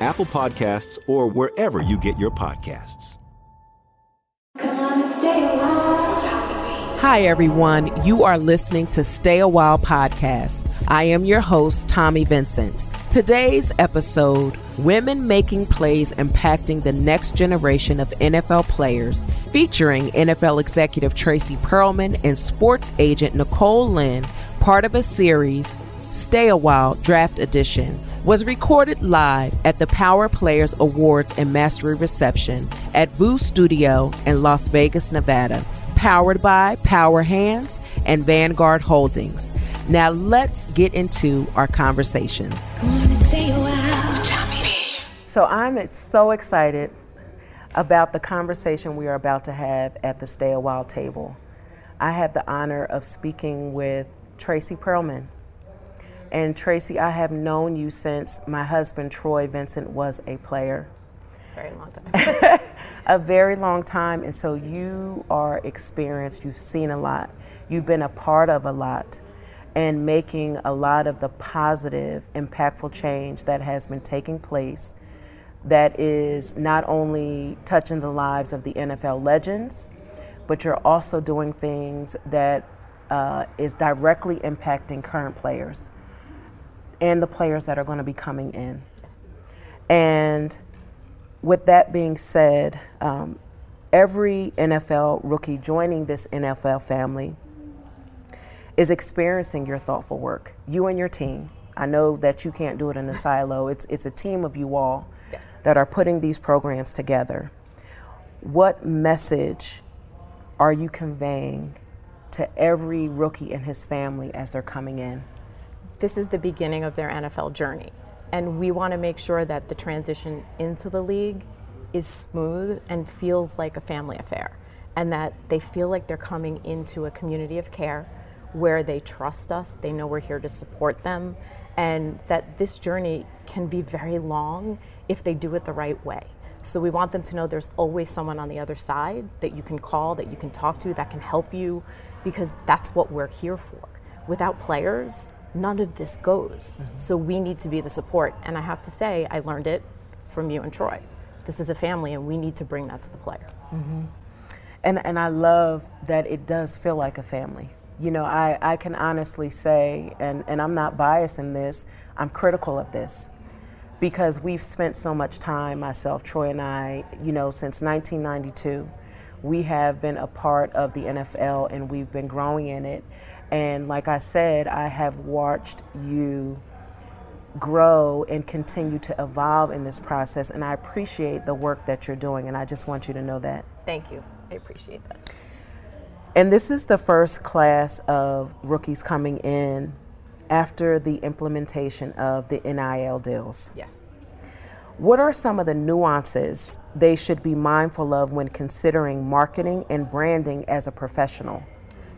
Apple Podcasts, or wherever you get your podcasts. Hi, everyone. You are listening to Stay a While podcast. I am your host, Tommi Vincent. Today's episode Women Making Plays Impacting the Next Generation of NFL Players, featuring NFL executive Tracy Perlman and sports agent Nicole Lynn, part of a series, Stay a While Draft Edition, was recorded live at the Power Players Awards and Mastery Reception at VU Studio in Las Vegas, Nevada, powered by Power Hands and Vanguard Holdings. Now let's get into our conversations. So I'm so excited about the conversation we are about to have at the Stay a While table. I have the honor of speaking with Tracy Perlman. And Tracy, I have known you since my husband Troy Vincent was a player. Very long time. a very long time. And so you are experienced, you've seen a lot, you've been a part of a lot and making a lot of the positive, impactful change that has been taking place that is not only touching the lives of the NFL legends, but you're also doing things that uh, is directly impacting current players and the players that are going to be coming in. And with that being said, um, every NFL rookie joining this NFL family is experiencing your thoughtful work. You and your team. I know that you can't do it in a silo. It's it's a team of you all yes. that are putting these programs together. What message are you conveying to every rookie and his family as they're coming in? This is the beginning of their NFL journey. And we want to make sure that the transition into the league is smooth and feels like a family affair. And that they feel like they're coming into a community of care where they trust us, they know we're here to support them, and that this journey can be very long if they do it the right way. So we want them to know there's always someone on the other side that you can call, that you can talk to, that can help you, because that's what we're here for. Without players, none of this goes. Mm-hmm. So we need to be the support. And I have to say, I learned it from you and Troy. This is a family, and we need to bring that to the player. Mm-hmm. And, and I love that it does feel like a family you know, I, I can honestly say, and, and I'm not biased in this, I'm critical of this because we've spent so much time, myself, Troy, and I, you know, since 1992. We have been a part of the NFL and we've been growing in it. And like I said, I have watched you grow and continue to evolve in this process. And I appreciate the work that you're doing. And I just want you to know that. Thank you. I appreciate that. And this is the first class of rookies coming in after the implementation of the NIL deals. Yes. What are some of the nuances they should be mindful of when considering marketing and branding as a professional?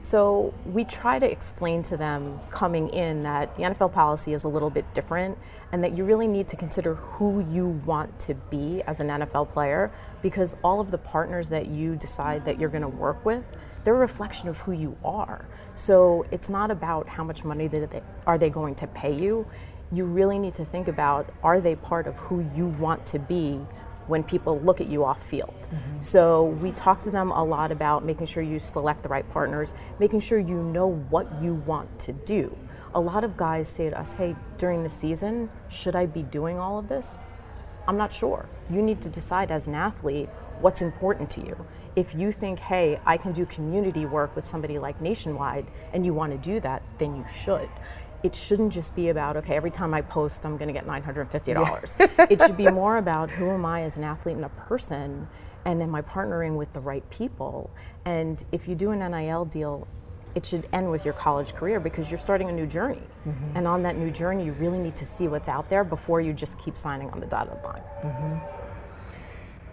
So we try to explain to them coming in that the NFL policy is a little bit different and that you really need to consider who you want to be as an NFL player because all of the partners that you decide that you're going to work with, they're a reflection of who you are. So it's not about how much money they, are they going to pay you. You really need to think about are they part of who you want to be when people look at you off field. Mm-hmm. So we talk to them a lot about making sure you select the right partners, making sure you know what you want to do. A lot of guys say to us, hey, during the season, should I be doing all of this? I'm not sure. You need to decide as an athlete what's important to you. If you think, hey, I can do community work with somebody like Nationwide and you want to do that, then you should it shouldn't just be about okay every time i post i'm going to get $950 yeah. it should be more about who am i as an athlete and a person and am i partnering with the right people and if you do an nil deal it should end with your college career because you're starting a new journey mm-hmm. and on that new journey you really need to see what's out there before you just keep signing on the dotted line mm-hmm.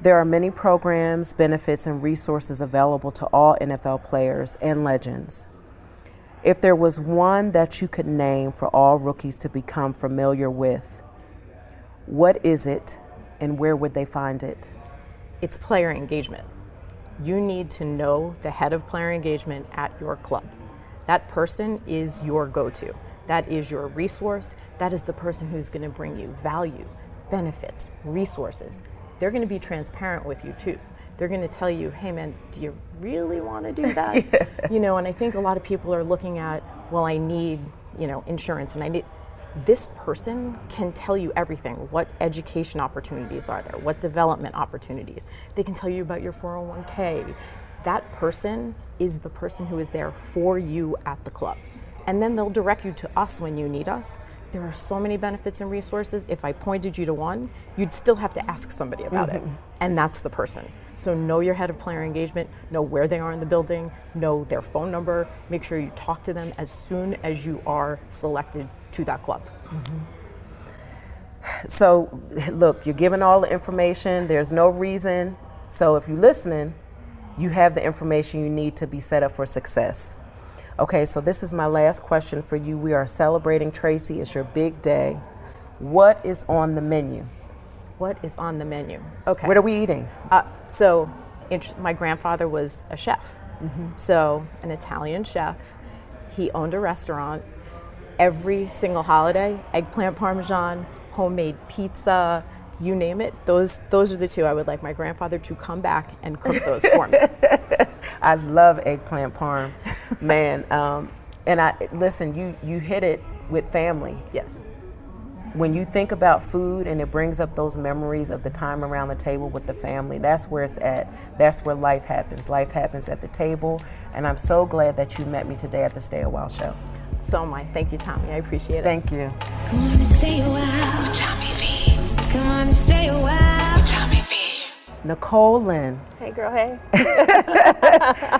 There are many programs, benefits, and resources available to all NFL players and legends. If there was one that you could name for all rookies to become familiar with, what is it and where would they find it? It's player engagement. You need to know the head of player engagement at your club. That person is your go to. That is your resource. That is the person who's going to bring you value, benefits, resources. They're going to be transparent with you too they're going to tell you, hey man, do you really want to do that? yeah. You know, and I think a lot of people are looking at, well, I need, you know, insurance and I need this person can tell you everything. What education opportunities are there? What development opportunities? They can tell you about your 401k. That person is the person who is there for you at the club. And then they'll direct you to us when you need us there are so many benefits and resources. If I pointed you to one, you'd still have to ask somebody about mm-hmm. it. And that's the person. So know your head of player engagement, know where they are in the building, know their phone number, make sure you talk to them as soon as you are selected to that club. Mm-hmm. So, look, you're given all the information, there's no reason. So, if you're listening, you have the information you need to be set up for success. Okay, so this is my last question for you. We are celebrating Tracy. It's your big day. What is on the menu? What is on the menu? Okay. What are we eating? Uh, so, my grandfather was a chef. Mm-hmm. So, an Italian chef. He owned a restaurant. Every single holiday, eggplant parmesan, homemade pizza, you name it. Those those are the two I would like my grandfather to come back and cook those for me. I love eggplant parm, man. Um, and I listen. You you hit it with family. Yes. When you think about food and it brings up those memories of the time around the table with the family, that's where it's at. That's where life happens. Life happens at the table. And I'm so glad that you met me today at the Stay a While show. So am I. Thank you, Tommi. I appreciate it. Thank you. Nicole Lynn. Hey, girl, hey.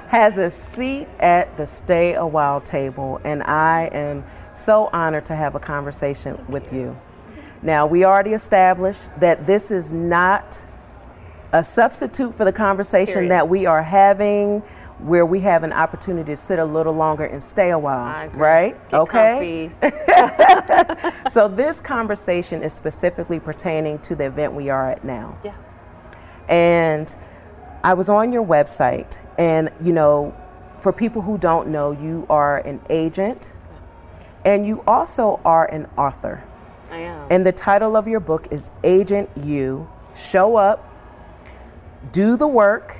has a seat at the Stay a While table, and I am so honored to have a conversation with you. Now, we already established that this is not a substitute for the conversation Period. that we are having where we have an opportunity to sit a little longer and stay a while, right? Get okay. so this conversation is specifically pertaining to the event we are at now. Yes. And I was on your website, and you know, for people who don't know, you are an agent, and you also are an author. I am. And the title of your book is Agent You Show Up, Do the Work,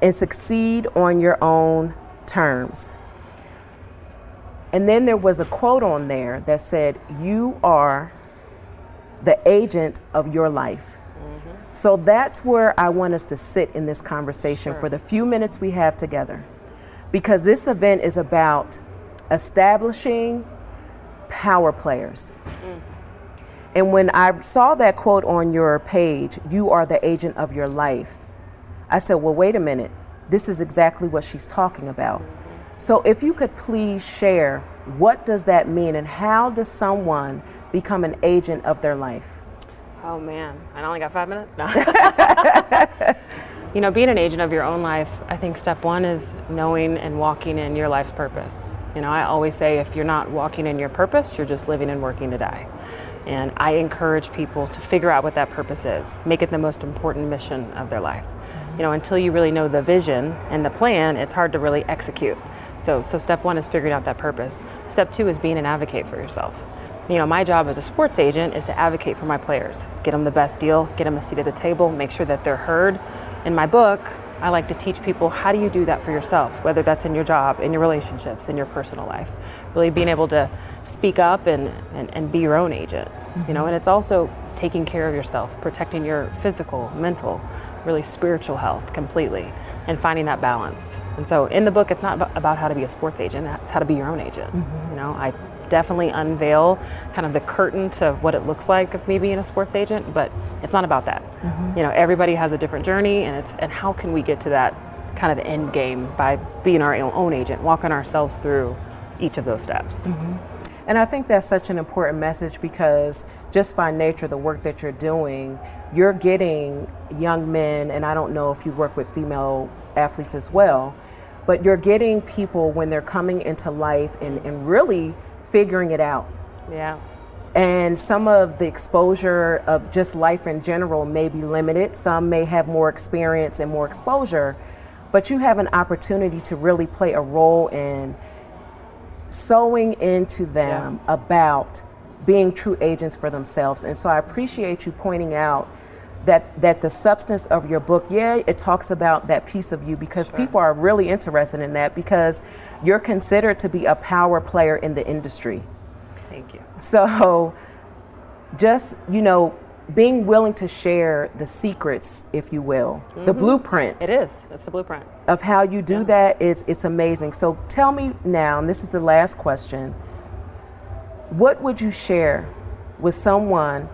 and Succeed on Your Own Terms. And then there was a quote on there that said, You are the agent of your life. So that's where I want us to sit in this conversation sure. for the few minutes we have together. Because this event is about establishing power players. Mm. And when I saw that quote on your page, you are the agent of your life, I said, well, wait a minute. This is exactly what she's talking about. Mm-hmm. So if you could please share, what does that mean and how does someone become an agent of their life? Oh man, I only got five minutes now. you know, being an agent of your own life, I think step one is knowing and walking in your life's purpose. You know, I always say if you're not walking in your purpose, you're just living and working to die. And I encourage people to figure out what that purpose is, make it the most important mission of their life. You know, until you really know the vision and the plan, it's hard to really execute. So, so step one is figuring out that purpose. Step two is being an advocate for yourself. You know, my job as a sports agent is to advocate for my players, get them the best deal, get them a seat at the table, make sure that they're heard. In my book, I like to teach people how do you do that for yourself, whether that's in your job, in your relationships, in your personal life. Really being able to speak up and, and, and be your own agent. You know, mm-hmm. and it's also taking care of yourself, protecting your physical, mental, really spiritual health completely, and finding that balance. And so in the book, it's not about how to be a sports agent, it's how to be your own agent. Mm-hmm. You know, I definitely unveil kind of the curtain to what it looks like of me being a sports agent, but it's not about that. Mm-hmm. You know, everybody has a different journey, and it's and how can we get to that kind of end game by being our own agent, walking ourselves through each of those steps. Mm-hmm. And I think that's such an important message because just by nature the work that you're doing, you're getting young men, and I don't know if you work with female athletes as well, but you're getting people when they're coming into life and, and really figuring it out. Yeah. And some of the exposure of just life in general may be limited. Some may have more experience and more exposure, but you have an opportunity to really play a role in sowing into them about being true agents for themselves. And so I appreciate you pointing out that that the substance of your book, yeah, it talks about that piece of you because people are really interested in that because you're considered to be a power player in the industry. Thank you. So just, you know, being willing to share the secrets, if you will, the mm-hmm. blueprint It is. It's the blueprint. of how you do that is it's amazing. So tell me now, and this is the last question. What would you share with someone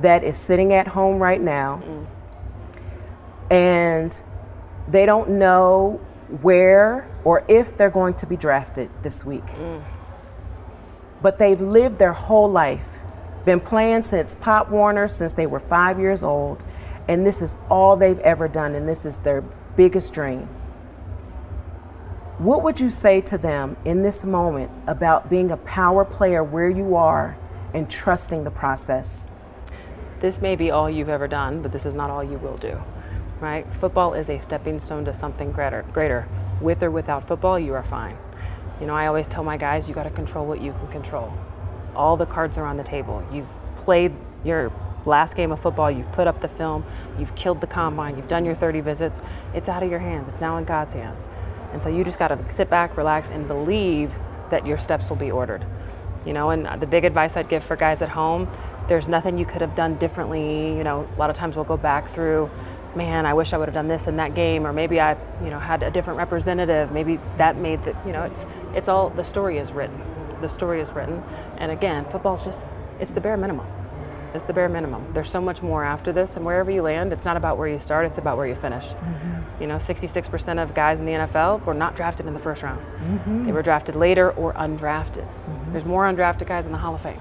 that is sitting at home right now mm. and they don't know where or if they're going to be drafted this week? Mm. But they've lived their whole life, been playing since Pop Warner, since they were five years old, and this is all they've ever done, and this is their biggest dream. What would you say to them in this moment about being a power player where you are and trusting the process? This may be all you've ever done, but this is not all you will do. Right? Football is a stepping stone to something greater. Greater. With or without football, you are fine. You know, I always tell my guys, you got to control what you can control. All the cards are on the table. You've played your last game of football, you've put up the film, you've killed the combine, you've done your 30 visits. It's out of your hands. It's now in God's hands. And so you just got to sit back, relax, and believe that your steps will be ordered. You know, and the big advice I'd give for guys at home, there's nothing you could have done differently. You know, a lot of times we'll go back through, man, I wish I would have done this in that game, or maybe I, you know, had a different representative. Maybe that made the, you know, it's it's all the story is written. The story is written, and again, football's just it's the bare minimum. It's the bare minimum. There's so much more after this, and wherever you land, it's not about where you start; it's about where you finish. Mm-hmm. You know, 66% of guys in the NFL were not drafted in the first round. Mm-hmm. They were drafted later or undrafted. Mm-hmm. There's more undrafted guys in the Hall of Fame.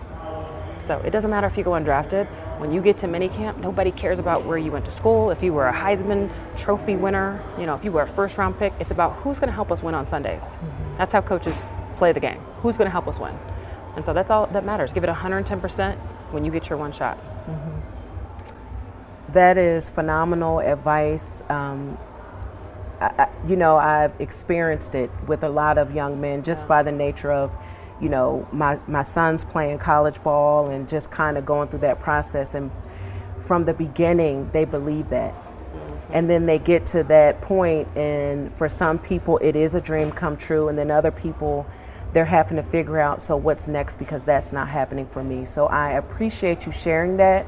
So it doesn't matter if you go undrafted. When you get to minicamp, nobody cares about where you went to school. If you were a Heisman Trophy winner, you know, if you were a first round pick, it's about who's going to help us win on Sundays. That's how coaches play the game. Who's going to help us win? And so that's all that matters. Give it 110% when you get your one shot. That is phenomenal advice. Um, I, I, you know, I've experienced it with a lot of young men just by the nature of, you know, my, my son's playing college ball and just kind of going through that process. And from the beginning, they believe that. And then they get to that point, and for some people, it is a dream come true, and then other people, they're having to figure out so what's next because that's not happening for me. So I appreciate you sharing that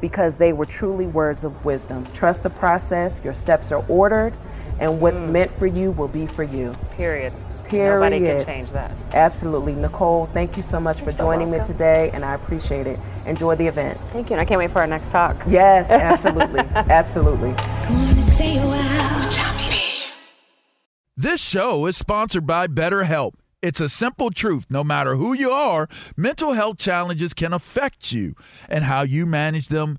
because they were truly words of wisdom. Trust the process, your steps are ordered, and what's mm. meant for you will be for you. Period. Period. Nobody can change that. Absolutely. Nicole, thank you so much for so joining me today, and I appreciate it. Enjoy the event. Thank you, and I can't wait for our next talk. Yes, absolutely. absolutely. Wanna stay a. Tommi This show is sponsored by BetterHelp. It's a simple truth. No matter who you are, mental health challenges can affect you, and how you manage them